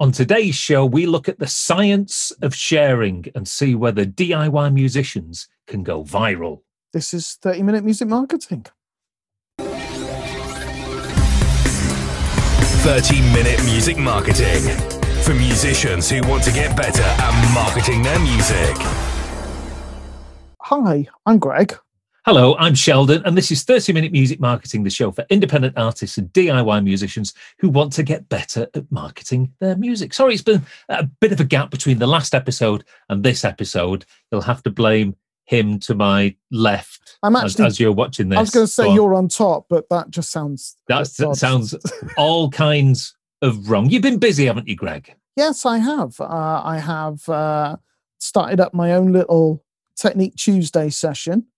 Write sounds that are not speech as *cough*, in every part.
On today's show, we look at the science of sharing and see whether DIY musicians can go viral. This is 30 Minute Music Marketing. 30 Minute Music Marketing for musicians who want to get better at marketing their music. Hi, I'm Greg. Hello, I'm Sheldon, and this is 30 Minute Music Marketing, the show for independent artists and DIY musicians who want to get better at marketing their music. Sorry, it's been a bit of a gap between the last episode and this episode. You'll have to blame him to my left I'm as, actually. as you're watching this. I was going to say on. you're on top, but that just sounds. That odd. sounds *laughs* all kinds of wrong. You've been busy, haven't you, Greg? Yes, I have. Uh, I have uh, started up my own little Technique Tuesday session.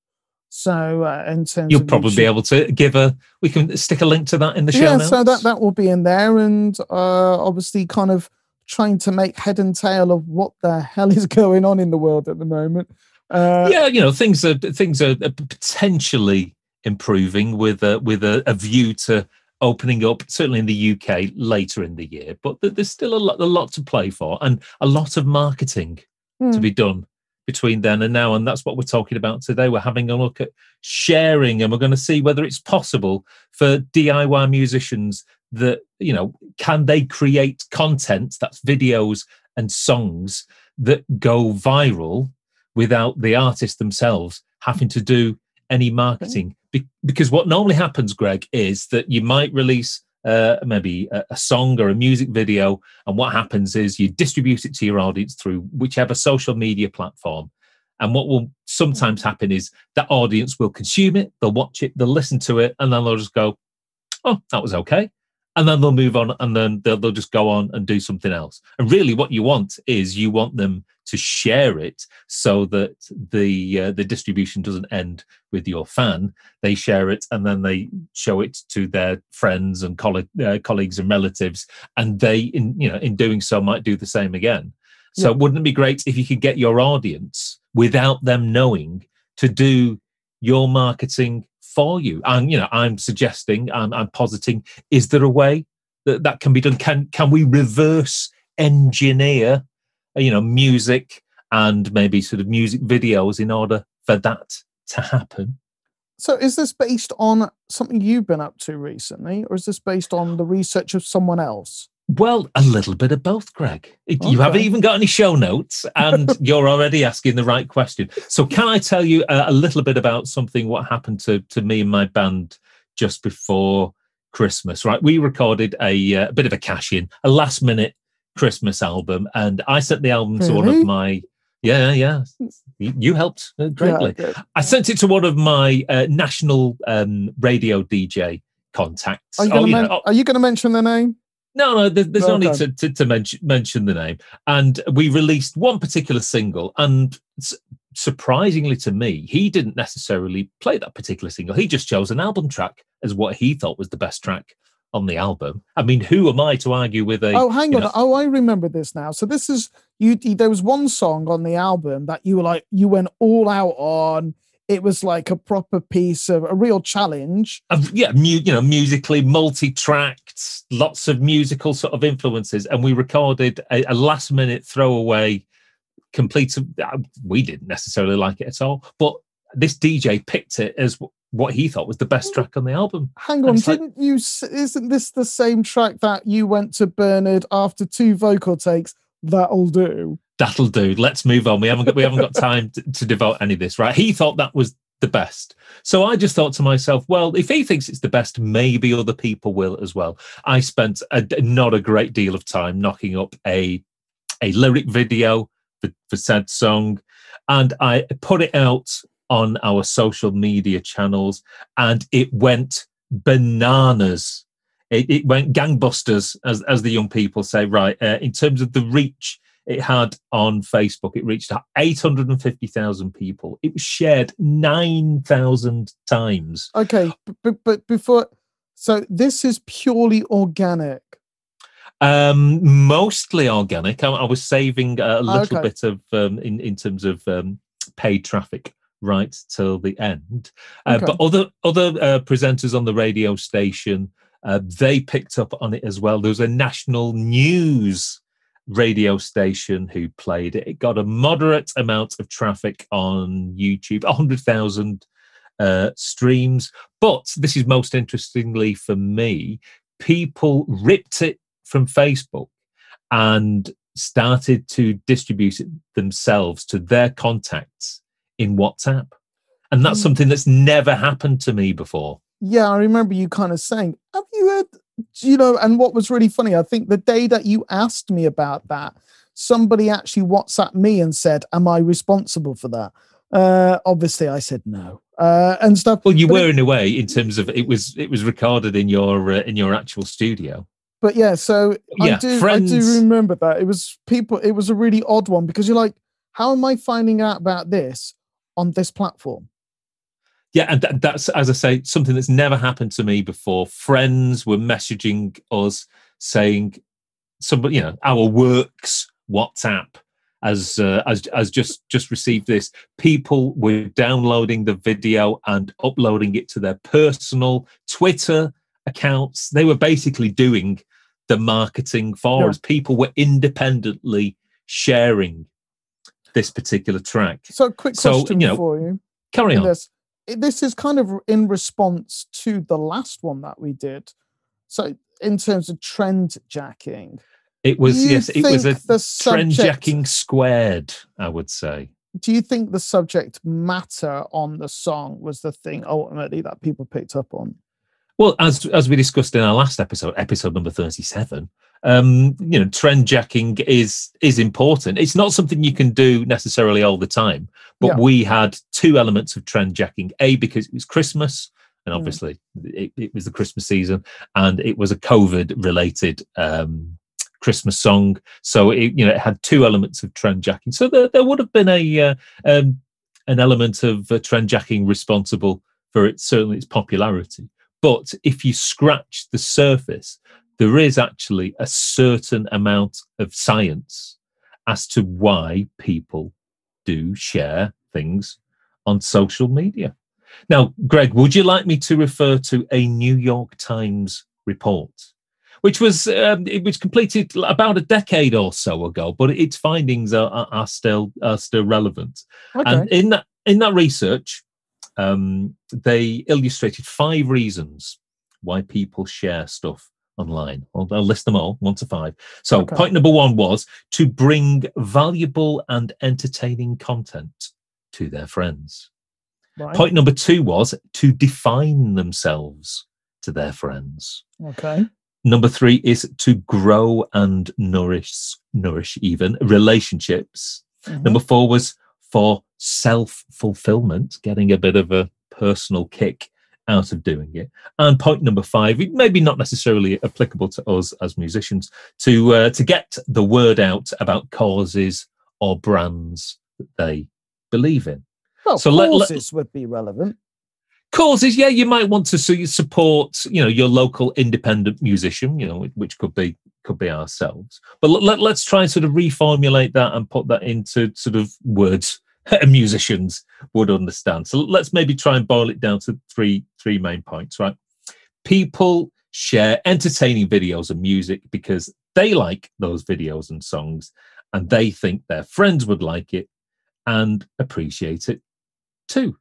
So, uh, in terms You'll probably YouTube- be able to give a. We can stick a link to that in the show yeah, notes. so that that will be in there, and uh, obviously, kind of trying to make head and tail of what the hell is *laughs* going on in the world at the moment. Uh, yeah, you know, things are things are potentially improving with a with a, a view to opening up. Certainly in the UK later in the year, but there's still a lot a lot to play for and a lot of marketing to hmm. be done between then and now, and that's what we're talking about today. We're having a look at sharing, and we're going to see whether it's possible for DIY musicians that you know can they create content that's videos and songs that go viral without the artists themselves having to do any marketing mm-hmm. Be- because what normally happens greg is that you might release uh, maybe a, a song or a music video and what happens is you distribute it to your audience through whichever social media platform. And what will sometimes happen is that audience will consume it they'll watch it they'll listen to it and then they'll just go oh that was okay and then they'll move on and then they'll, they'll just go on and do something else. And really what you want is you want them to share it so that the uh, the distribution doesn't end with your fan. They share it and then they show it to their friends and uh, colleagues and relatives. And they in you know in doing so might do the same again. So Yeah. wouldn't it be great if you could get your audience without them knowing to do your marketing for you. And you know i'm suggesting i'm, I'm positing is there a way that that can be done? Can can we reverse engineer you know music and maybe sort of music videos in order for that to happen? So, is this based on something you've been up to recently, or is this based on the research of someone else? Well a little bit of both greg. It- you haven't even got any show notes and *laughs* you're already asking the right question. So can i tell you a, a little bit about something what happened to to me and my band just before christmas right? We recorded a, uh, bit of a cash in a last minute christmas album and i sent the album to one of my yeah yeah. You, helped uh, greatly. Yeah, good. I sent it to one of my uh, national um, radio DJ contacts. Are you Oh, going you to know, oh, are you going to mention the name? No, no, there, there's no need to, to, to mention, mention the name. And we released one particular single, and surprisingly to me, he didn't necessarily play that particular single. He just chose an album track as what he thought was the best track on the album. I mean, who am I to argue with a? Oh, hang on. know- Oh, I remember this now. So this is you. you- There was one song on the album that you were like you went all out on. It was like a proper piece of a real challenge. yeah, mu- you know, musically multi-tracked, lots of musical sort of influences, and we recorded a, a last-minute throwaway, complete. uh, We didn't necessarily like it at all, but this DJ picked it as wh- what he thought was the best track on the album. Hang on, didn't you? Isn't this the same track that you went to Bernard after two vocal takes? That'll do. That'll do. Let's move on. We haven't got we haven't got time to, to devote any of this, right? He thought that was the best. So I just thought to myself, well, if he thinks it's the best, maybe other people will as well. I spent a, not a great deal of time knocking up a a lyric video for, for said song, and I put it out on our social media channels, and it went bananas. It, it went gangbusters, as as the young people say. Right, uh, in terms of the reach it had on Facebook, it reached 850,000 people. It was shared 9,000 times. Okay, but, but before, so this is purely organic. Um, mostly organic. I, I was saving a little Okay. bit of um, in in terms of um, paid traffic right till the end. Uh, Okay. But other other uh, presenters on the radio station uh, they picked up on it as well. There was a national news radio station who played it. It got a moderate amount of traffic on YouTube, 100,000 uh, streams. But this is most interestingly for me, people ripped it from Facebook and started to distribute it themselves to their contacts in WhatsApp. And that's Mm. something that's never happened to me before. Yeah, I remember you kind of saying, Have you heard? You know, and what was really funny, I think the day that you asked me about that, somebody actually WhatsApped me and said, Am I responsible for that? Uh, obviously, I said no uh, and stuff. Well, you But were it- in a way in terms of it was it was recorded in your uh, in your actual studio. But yeah, so I Yeah, do I do remember that. It was people it was a really odd one because you're like, how am I finding out about this on this platform? Yeah, and that, that's as I say, something that's never happened to me before. Friends were messaging us saying, "Somebody, you know, our works WhatsApp as uh, as as just just received this." People were downloading the video and uploading it to their personal Twitter accounts. They were basically doing the marketing for Yeah. us. People were independently sharing this particular track. So quick So, question you know, for you. Carry on. this. This is kind of in response to the last one that we did. So in terms of trend jacking, It was yes, it was a the trend jacking squared. I would say. do you think the subject matter on the song was the thing ultimately that people picked up on? Well, as as we discussed in our last episode, episode number thirty-seven, um, you know, trend jacking is is important. It's not something you can do necessarily all the time, but Yeah. we had two elements of trend jacking. A because it was Christmas, and Mm. obviously it, it was the Christmas season, and it was a COVID-related um, Christmas song. So it you know it had two elements of trend jacking. So there there would have been a uh, um, an element of uh, trend jacking responsible for its certainly its popularity. But if you scratch the surface, there is actually a certain amount of science as to why people do share things on social media. Now, Greg, would you like me to refer to a New York Times report, which was um, it was completed about a decade or so ago, but its findings are, are, are still are still relevant. Okay. And in that in that research, um, they illustrated five reasons why people share stuff online. I'll, I'll list them all, one to five. So, Okay. point number one was to bring valuable and entertaining content to their friends. right. Point number two was to define themselves to their friends. okay. Number three is to grow and nourish, nourish even relationships. Mhm. Number four was for self fulfillment, getting a bit of a personal kick out of doing it. And point number five, maybe not necessarily applicable to us as musicians, to uh, to get the word out about causes or brands that they believe in. Well, so let- let- causes would be relevant. Causes, yeah, you might want to see, support, you know, your local independent musician, you know, which could be could be ourselves. But let, let's try and sort of reformulate that and put that into sort of words *laughs* musicians would understand. So let's maybe try and boil it down to three three main points, right? People share entertaining videos and music because they like those videos and songs and they think their friends would like it and appreciate it too.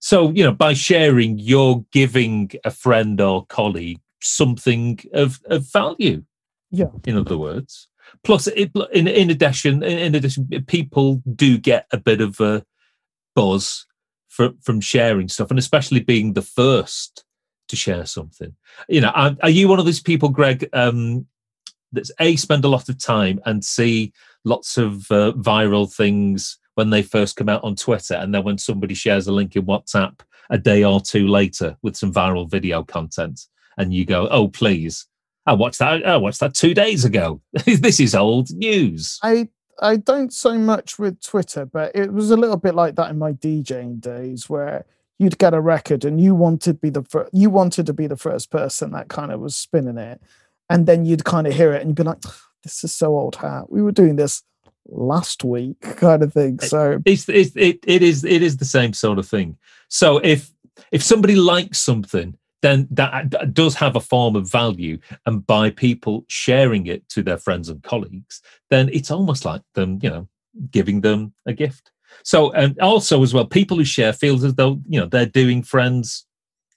So, you know, by sharing, you're giving a friend or colleague something of, of value. Yeah. In other words, plus, it, in in addition, in addition, people do get a bit of a buzz from from sharing stuff, and especially being the first to share something. You know, are, are you one of those people, Greg? Um, that's a spend a lot of time and see lots of uh, viral things when they first come out on Twitter, and then when somebody shares a link in WhatsApp a day or two later with some viral video content, and you go, "Oh, please." I watched that. I watched that two days ago. *laughs* this is old news. I I don't so much with Twitter, but it was a little bit like that in my DJing days where you'd get a record and you wanted to be the first you wanted to be the first person that kind of was spinning it. And then you'd kind of hear it and you'd be like, ah, this is so old hat. We were doing this last week, *laughs* kind of thing. So It's, it's it, it is it is the same sort of thing. So if if somebody likes something, then that does have a form of value. And by people sharing it to their friends and colleagues, then it's almost like them, you know, giving them a gift. So, and also as well, people who share feels as though you know they're doing friends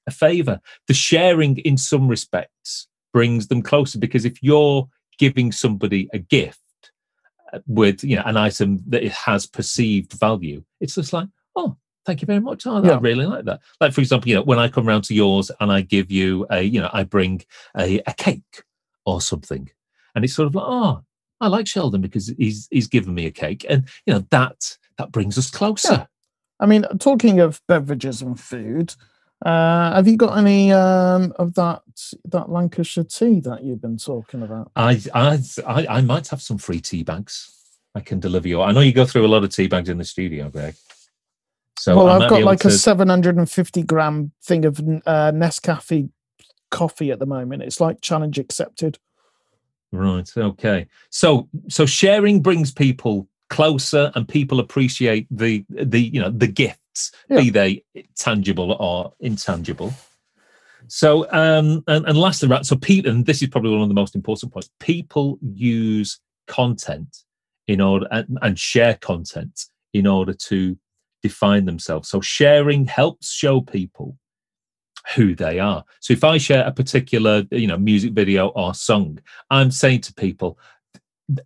a favor. The sharing, in some respects, brings them closer because if you're giving somebody a gift uh, with you know an item that it has perceived value, it's just like, oh, thank you very much. Oh, yeah. I really like that. Like for example, you know, when I come round to yours and I give you a, you know, I bring a, a cake or something, and it's sort of like, oh, I like Sheldon because he's he's given me a cake, and you know that that brings us closer. Yeah. I mean, talking of beverages and food, uh, have you got any um, of that that Lancashire tea that you've been talking about? I I I, I might have some free tea bags. I can deliver you. I know you go through a lot of tea bags in the studio, Greg. So well, I have got like to... a 750 gram thing of uh, Nescafe coffee at the moment. It's like challenge accepted. Right. Okay. So so sharing brings people closer, and people appreciate the the you know the gifts, yeah. be they tangible or intangible. So um and, and lastly, right. So people, and this is probably one of the most important points. People use content in order and, and share content in order to define themselves. So sharing helps show people who they are. So if I share a particular, you know, music video or song, I'm saying to people,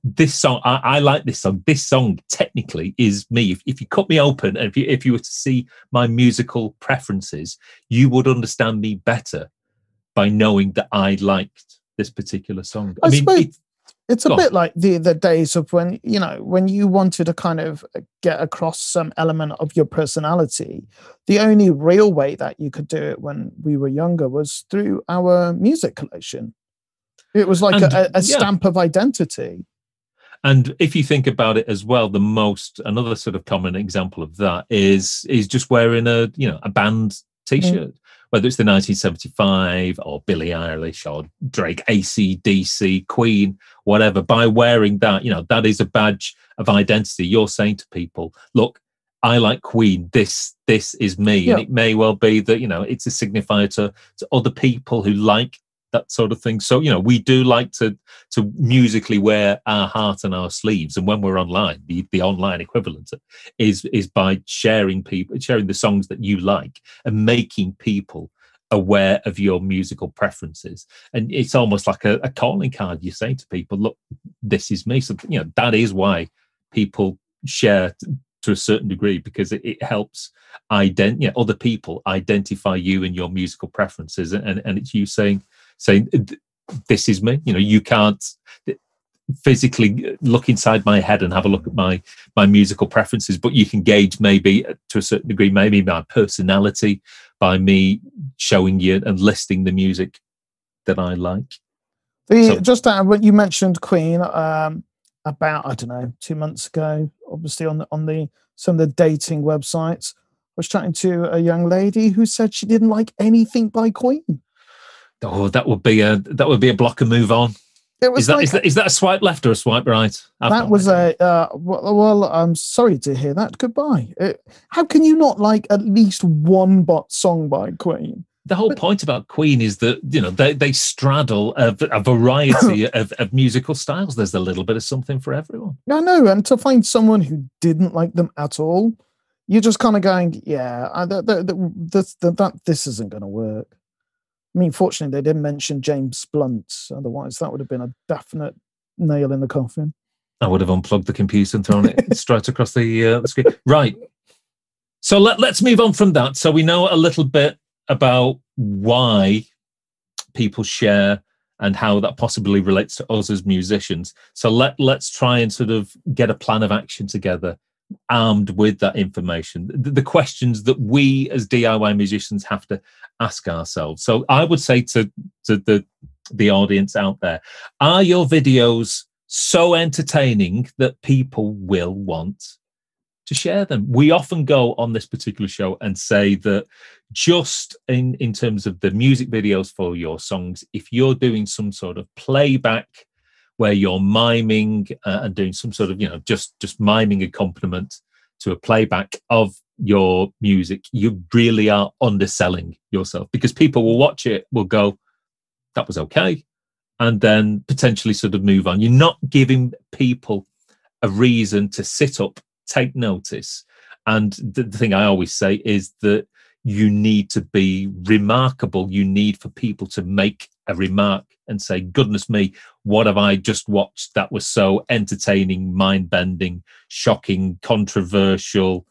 this song, I, I like this song. This song technically is me. If, if you cut me open and if you, if you were to see my musical preferences, you would understand me better by knowing that I liked this particular song. I, I mean, it, it's a Go bit on. like the the days of when you know when you wanted to kind of get across some element of your personality. The only real way that you could do it when we were younger was through our music collection. It was like and, a, a yeah. stamp of identity. And if you think about it as well, the most another sort of common example of that is is just wearing a you know a band mm. t-shirt. Mm whether it's the 1975 or Billie Eilish or Drake, AC/DC, Queen, whatever, by wearing that, you know, that is a badge of identity. You're saying to people, look, I like Queen. This this is me, yeah. and it may well be that you know it's a signifier to, to other people who like that sort of thing. So you know, we do like to to musically wear our heart on our sleeves, and when we're online, the the online equivalent is is by sharing people sharing the songs that you like and making people aware of your musical preferences. And it's almost like a, a calling card you say to people look this is me. So you know that is why people share to a certain degree because it, it helps ident- yeah, other people identify you and your musical preferences. And, and it's you saying saying this is me. You know you can't physically look inside my head and have a look at my my musical preferences but you can gauge maybe to a certain degree maybe my personality by me showing you and listing the music that i like. The so, just uh, when you mentioned queen um about i don't know two months ago obviously on the on the some of the dating websites I was chatting to a young lady who said she didn't like anything by queen Oh, that would be a that would be a block and move on. Is that, like, is that is that a swipe left or a swipe right? I've that was a uh, well. I'm sorry to hear that. Goodbye. Uh, how can you not like at least one bot song by Queen? The whole but, point about Queen is that you know they they straddle a, a variety *laughs* of, of musical styles. There's a little bit of something for everyone. I know, and to find someone who didn't like them at all, you're just kind of going, yeah, I, the, the, the, that this isn't going to work. I mean, fortunately, they didn't mention James Blunt. Otherwise, that would have been a definite nail in the coffin. I would have unplugged the computer and thrown it *laughs* straight across the, uh, the screen. Right. So let, let's move on from that. So we know a little bit about why people share and how that possibly relates to us as musicians. So let let's try and sort of get a plan of action together armed with that information the, the, questions that we as diy musicians have to ask ourselves. So i would say to, to the the audience out there are your videos so entertaining that people will want to share them? We often go on this particular show and say that just in in terms of the music videos for your songs if you're doing some sort of playback where you're miming uh, and doing some sort of you know just just miming accompaniment to a playback of your music, you really are underselling yourself because people will watch it, will go, that was okay. And then potentially sort of move on. You're not giving people a reason to sit up, take notice. And the, the thing I always say is that you need to be remarkable. You need for people to make a remark and say, goodness me, what have I just watched that was so entertaining, mind bending, shocking, controversial,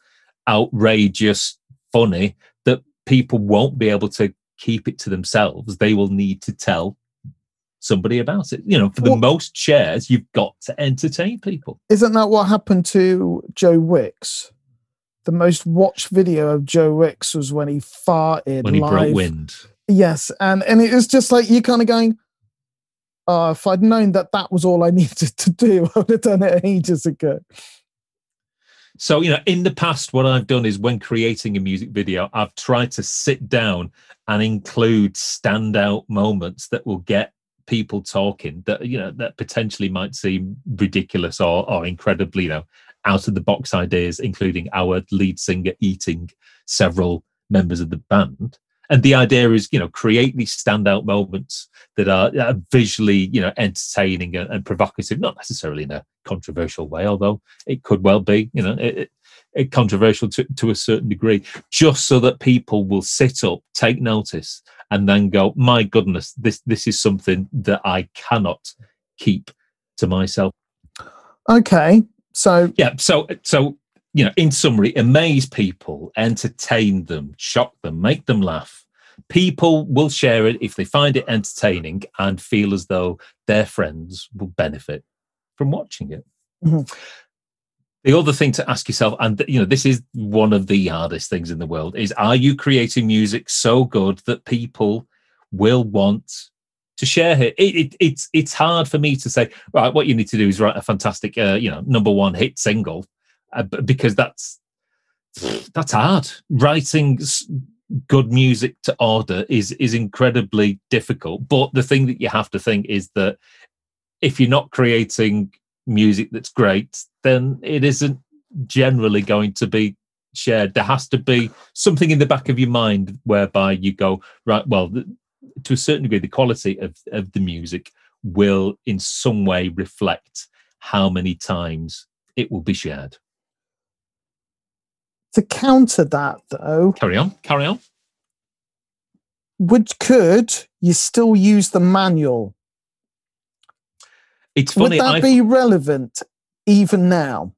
outrageous, funny that people won't be able to keep it to themselves. They will need to tell somebody about it. You know, for the well, most shares, you've got to entertain people. Isn't that what happened to Joe Wicks? The most watched video of Joe Wicks was when he farted when he live. broke wind. Yes, and and it was just like you kind of going, "Oh, if I'd known that that was all I *laughs* needed to do, I would have done it ages ago." So, you know, in the past, what I've done is when creating a music video, I've tried to sit down and include standout moments that will get people talking that, you know, that potentially might seem ridiculous or, or incredibly, you know, out of the box ideas, including our lead singer eating several members of the band and the idea is you know create these standout moments that are, are visually you know entertaining and, and, provocative not necessarily in a controversial way although it could well be you know it, it, controversial to, to a certain degree just so that people will sit up take notice and then go my goodness this this is something that i cannot keep to myself okay so yeah so so you know, in summary, amaze people, entertain them, shock them, make them laugh. People will share it if they find it entertaining and feel as though their friends will benefit from watching it. Mm-hmm. The other thing to ask yourself, and you know, this is one of the hardest things in the world, is are you creating music so good that people will want to share it. It, it, it's it's hard for me to say right. What you need to do is write a fantastic, uh, you know, number one hit single, uh, because that's that's hard. Writing good music to order is is incredibly difficult. But the thing that you have to think is that if you're not creating music that's great, then it isn't generally going to be shared. There has to be something in the back of your mind whereby you go right. Well, to a certain degree, the quality of of the music will in some way reflect how many times it will be shared. To counter that, though, carry on, carry on. Would could you still use the manual? It's funny. Would that I've, be relevant even now?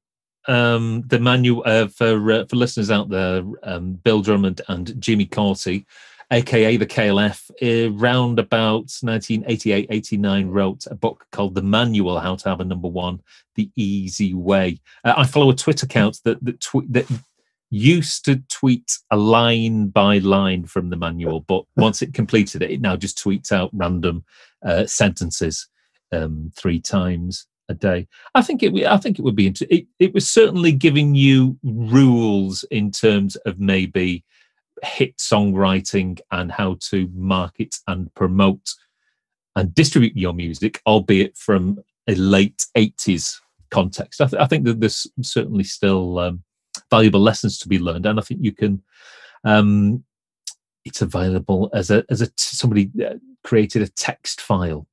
Um, the manual uh, for uh, for listeners out there, um, Bill Drummond and Jimmy Cauty, aka the KLF, around about 1988 89, wrote a book called The Manual How to Have a Number One The Easy Way. Uh, I follow a Twitter account that, that, tw- that used to tweet a line by line from the manual, but *laughs* once it completed it, it now just tweets out random uh, sentences um, three times a day. I think it. I think it would be. It, it was certainly giving you rules in terms of maybe hit songwriting and how to market and promote and distribute your music, albeit from a late eighties context. I, th- I, think that there's certainly still um, valuable lessons to be learned, and I think you can. Um, it's available as a as a somebody uh, created a text file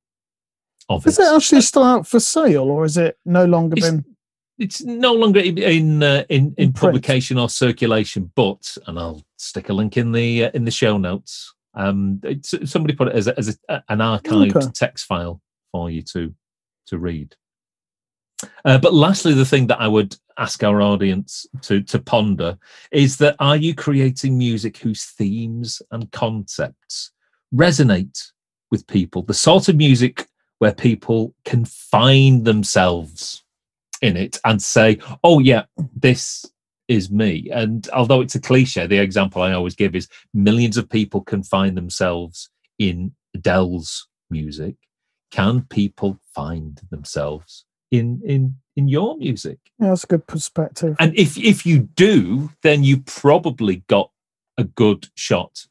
of is it. it actually still out for sale, or is it no longer it's, been? It's no longer in uh, in, in, in publication or circulation, but and I'll stick a link in the uh, in the show notes. Um, somebody put it as a, as a, an archived okay. text file for you to to read. Uh, but lastly, the thing that I would ask our audience to, to ponder is that are you creating music whose themes and concepts resonate with people? The sort of music where people can find themselves in it and say, oh, yeah, this is me. And although it's a cliche, the example I always give is millions of people can find themselves in Adele's music. Can people find themselves in in in your music. Yeah, that's a good perspective. And if if you do, then you probably got a good shot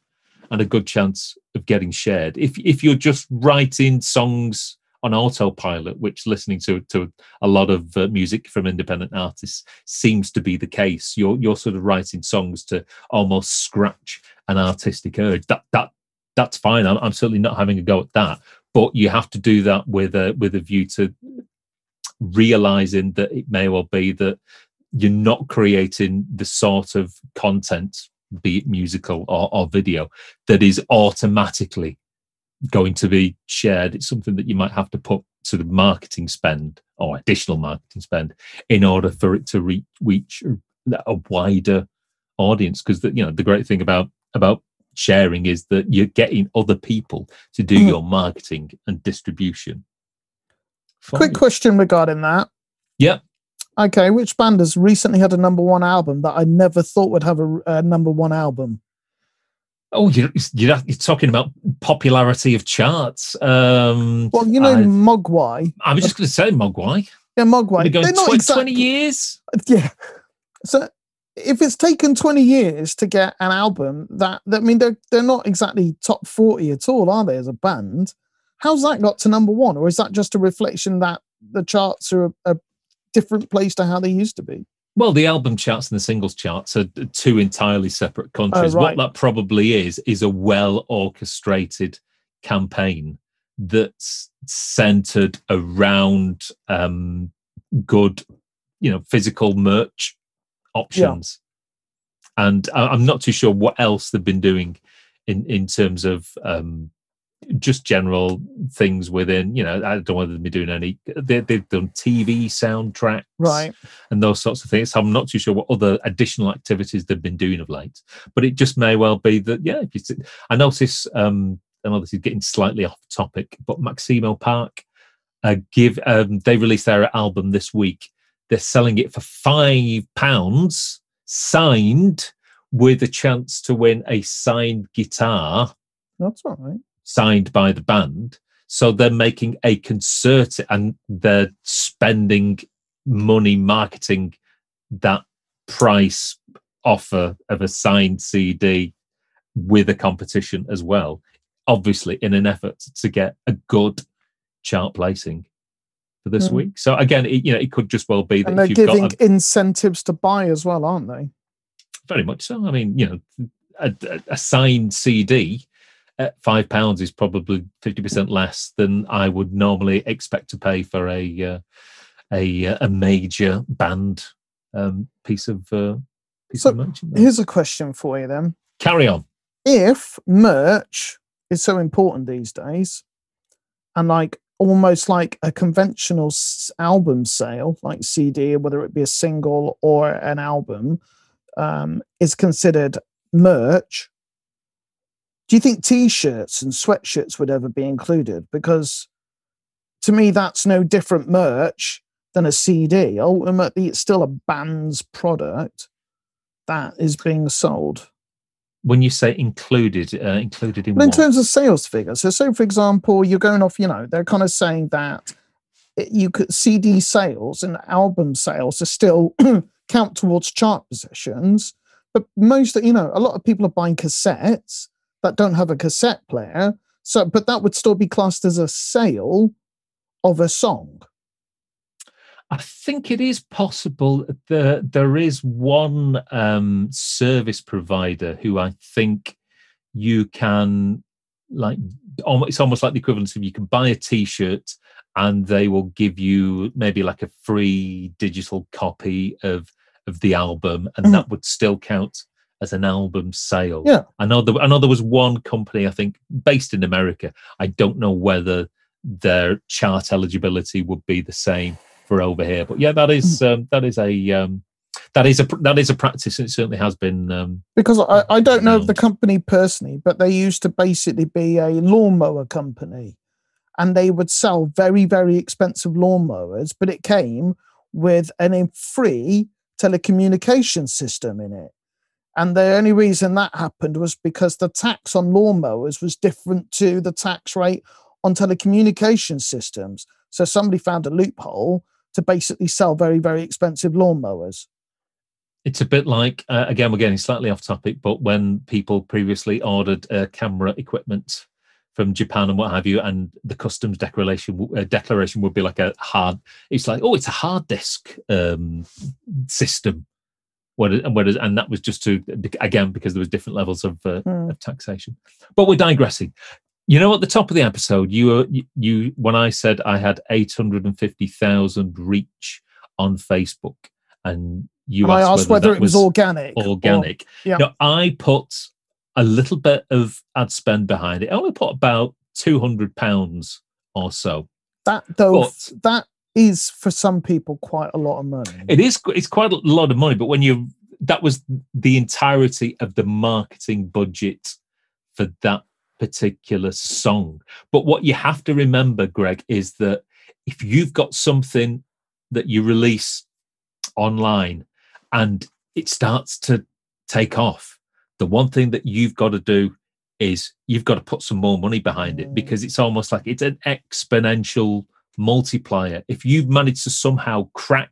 and a good chance of getting shared. If if you're just writing songs on autopilot, which listening to to a lot of uh, music from independent artists seems to be the case. You're you're sort of writing songs to almost scratch an artistic urge. That that that's fine. I'm, I'm certainly not having a go at that, but you have to do that with a with a view to realizing that it may well be that you're not creating the sort of content be it musical or, or video that is automatically going to be shared. It's something that you might have to put sort of marketing spend or additional marketing spend in order for it to reach, reach a wider audience. Because you know the great thing about about sharing is that you're getting other people to do mm. your marketing and distribution quick question regarding that yeah Okay, which band has recently had a number one album that I never thought would have a, a number one album? Oh, you're, you're, you're talking about popularity of charts. Um, well, you know, I, Mogwai. I was just going to say Mogwai. Yeah, Mogwai. They're not exactly, 20 years? Yeah. So if it's taken 20 years to get an album that, that I mean, they're, they're not exactly top 40 at all, are they, as a band? How's that got to number one? Or is that just a reflection that the charts are, a different place to how they used to be. Well, the album charts and the singles charts are two entirely separate countries. Oh, right. What that probably is is a well orchestrated campaign that's centered around um, good, you know, physical merch options. Yeah. And I'm not too sure what else they've been doing in in terms of um, just general things within, you know, I don't know whether they're doing any, they, have done TV soundtracks, right, and those sorts of things. So I'm not too sure what other additional activities they've been doing of late, but it just may well be that, yeah, if you, I notice, um, I know this is getting slightly off topic, but Maximo Park, uh, give, um, they released their album this week. They're selling it for five pounds, signed, with a chance to win a signed guitar. That's all right signed by the band. So they're making a concert and they're spending money marketing that price offer of a signed CD with a competition as well. Obviously, in an effort to get a good chart placing for this mm. week. So again, it, you know, it could just well be that and they're giving a, incentives to buy as well, aren't they? Very much so. I mean, you know, a, a signed CD five pounds is probably fifty percent less than I would normally expect to pay for a uh, a a major band um, piece of uh, piece so of merchandise. Here's a question for you then. Carry on. If merch is so important these days, and like almost like a conventional album sale, like CD, whether it be a single or an album, um, is considered merch do you think t-shirts and sweatshirts would ever be included? Because to me that's no different merch than a cd ultimately it's still a band's product that is being sold. When you say included uh, included in in what? terms of sales figures. So so for example you're going off you know they're kind of saying that you could cd sales and album sales are still *clears throat* count towards chart positions but most you know a lot of people are buying cassettes that don't have a cassette player. So, but that would still be classed as a sale of a song. I think it is possible. that there is one um, service provider who I think you can like. It's almost like the equivalent of you can buy a T-shirt and they will give you maybe like a free digital copy of of the album, and mm. that would still count as an album sale. Yeah. I know there, I know there was one company, I think, based in America. I don't know whether their chart eligibility would be the same for over here. But yeah, that is hmm. um, that is a um, that is a that is a practice, and it certainly has been. Um, because I, I don't know of the company personally, but they used to basically be a lawnmower company, and they would sell very very expensive lawnmowers, but it came with an free telecommunication system in it. And the only reason that happened was because the tax on lawnmowers was different to the tax rate on telecommunication systems. So somebody found a loophole to basically sell very, very expensive lawnmowers. It's a bit like, uh, again, we're getting slightly off topic, but when people previously ordered uh, camera equipment from Japan and what have you, and the customs declaration uh, declaration would be like a hard. It's like oh, it's a hard disk um, system. What and what is, and that was just to again because there was different levels of, uh, Mm. of taxation. But we're digressing. You know, at the top of the episode, you were you, you when I said I had eight hundred and fifty thousand reach on Facebook, and you And I asked whether that it was, organic. or- organic. yeah. No, I put a little bit of ad spend behind it. I only put about two hundred pounds or so. that though, but- that is for some people quite a lot of money. It is it's quite a lot of money, but when you that was the entirety of the marketing budget for that particular song. But what you have to remember, Greg, is that if you've got something that you release online and it starts to take off, the one thing that you've got to do is you've got to put some more money behind it Mm. because it's almost like it's an exponential multiplier. If you've managed to somehow crack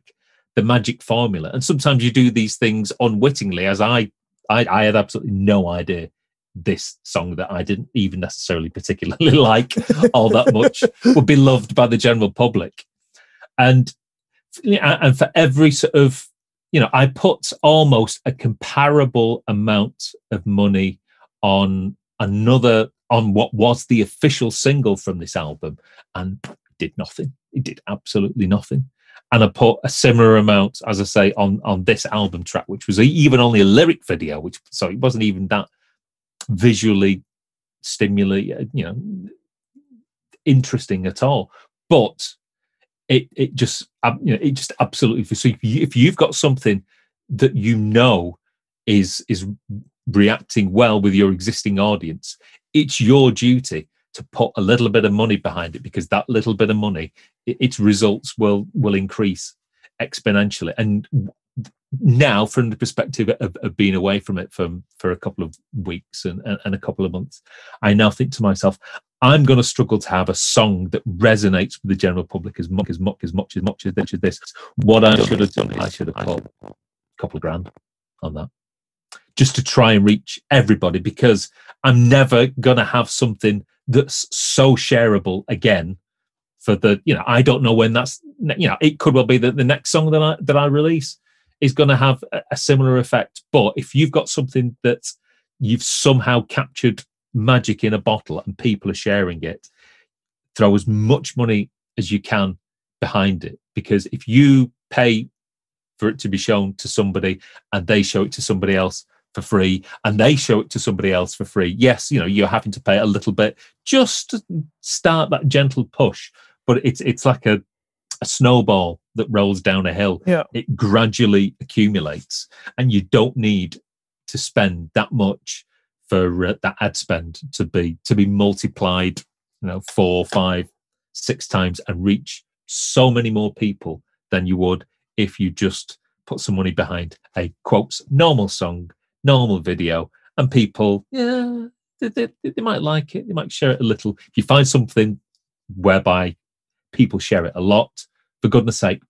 the magic formula, and sometimes you do these things unwittingly, as I, I, I had absolutely no idea this song that I didn't even necessarily particularly *laughs* like all that much *laughs* would be loved by the general public, and and for every sort of you know, I put almost a comparable amount of money on another on what was the official single from this album, and did nothing. It did absolutely nothing. And I put a similar amount, as I say, on on this album track, which was even only a lyric video, which so it wasn't even that visually stimulating, uh, you know, interesting at all. But it it just you know it just absolutely so if, you, if you've got something that you know is is reacting well with your existing audience it's your duty to put a little bit of money behind it because that little bit of money i- its results will will increase exponentially and now from the perspective of, of being away from it from for a couple of weeks and, and, and a couple of months i now think to myself I'm going to struggle to have a song that resonates with the general public as much as much as much as much as this. As this. What I should have done, I should have put a couple of grand on that, just to try and reach everybody, because I'm never going to have something that's so shareable again. For the, you know, I don't know when that's, you know, it could well be that the next song that I that I release is going to have a, a similar effect. But if you've got something that you've somehow captured magic in a bottle and people are sharing it throw as much money as you can behind it because if you pay for it to be shown to somebody and they show it to somebody else for free and they show it to somebody else for free yes you know you're having to pay a little bit just to start that gentle push but it's it's like a a snowball that rolls down a hill Yeah. it gradually accumulates and you don't need to spend that much for uh, that ad spend to be to be multiplied you know four five six times and reach so many more people than you would if you just put some money behind a quotes normal song normal video and people yeah they, they, they might like it they might share it a little if you find something whereby people share it a lot for goodness sake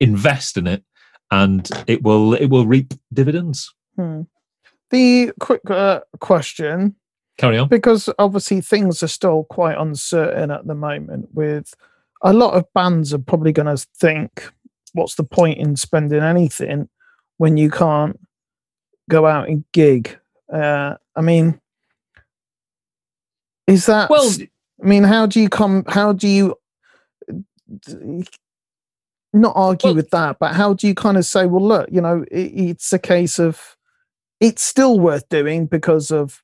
invest in it and it will it will reap dividends Hmm. The quick uh, question, carry on because obviously things are still quite uncertain at the moment. With a lot of bands are probably going to think, "What's the point in spending anything when you can't go out and gig?" Uh, I mean, is that well I mean, how do you come? How do you not argue Well- with that? But how do you kind of say, well, look, you know, it, it's a case of it's still worth doing because of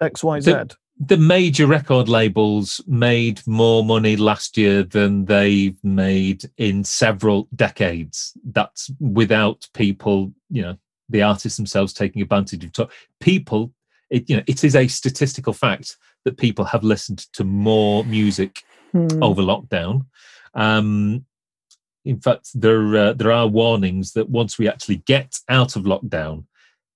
X, Y, Z. The- the major record labels made more money last year than they've made in several decades. That's without people, you know, the artists themselves taking advantage of to- people. It, you know, it is a statistical fact that people have listened to more music Hmm. over lockdown. Um, in fact, there uh, there are warnings that once we actually get out of lockdown,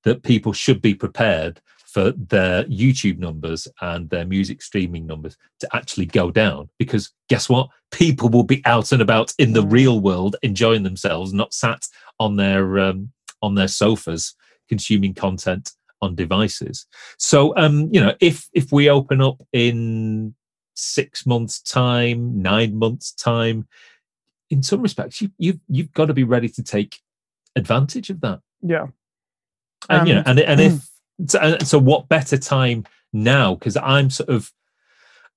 that people should be prepared for their YouTube numbers and their music streaming numbers to actually go down. Because guess what? People will be out and about in the Mm. real world, enjoying themselves, not sat on their um, on their sofas consuming content on devices. So, um, you know, if if we open up in six months' time, nine months' time, in some respects, you, you've you've got to be ready to take advantage of that. Yeah, and you know, and and if *clears throat* so, so, what better time now? Because I'm sort of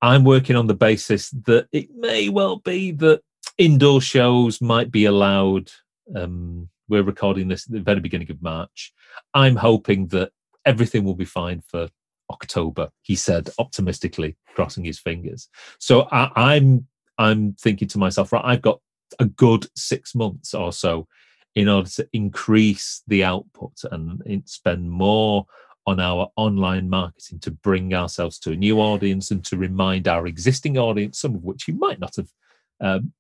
I'm working on the basis that it may well be that indoor shows might be allowed. Um, we're recording this at the very beginning of March. I'm hoping that everything will be fine for October. He said optimistically, crossing his fingers. So I, I'm I'm thinking to myself, right, I've got a good six months or so in order to increase the output and spend more on our online marketing to bring ourselves to a new audience and to remind our existing audience, some of which you might not have um,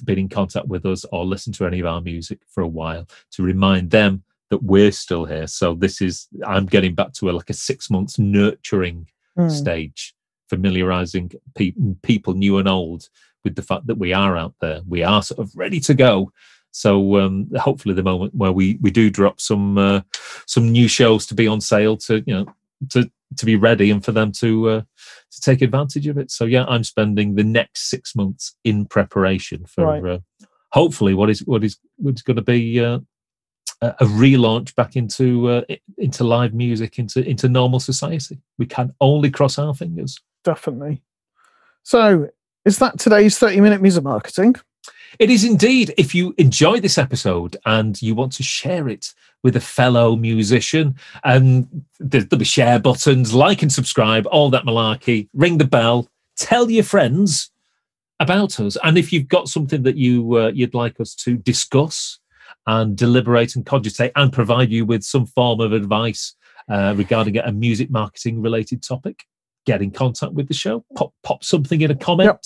been in contact with us or listened to any of our music for a while, to remind them that we're still here. So this is I'm getting back to a, like a six months nurturing mm. stage, familiarizing pe- people new and old with the fact that we are out there, we are sort of ready to go. So um, hopefully, the moment where we we do drop some uh, some new shows to be on sale to you know to to be ready and for them to uh, to take advantage of it. So yeah, I'm spending the next six months in preparation for right. uh, hopefully what is what is what's going to be uh, a relaunch back into uh, into live music into into normal society. We can only cross our fingers. Definitely. So is that today's 30 minute music marketing? It is indeed. If you enjoy this episode and you want to share it with a fellow musician, and um, there'll be share buttons, like and subscribe, all that malarkey, ring the bell, tell your friends about us. And if you've got something that you uh, you'd like us to discuss and deliberate and cogitate and provide you with some form of advice uh, regarding a music marketing related topic, get in contact with the show. Pop pop something in a comment. Yep.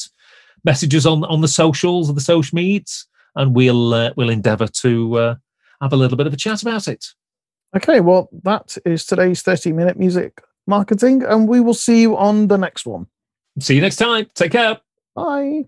Messages on on the socials or the social medias, and we'll uh, we'll endeavour to uh, have a little bit of a chat about it. Okay, well, that is today's 30 minute music marketing, and we will see you on the next one. See you next time. Take care. Bye.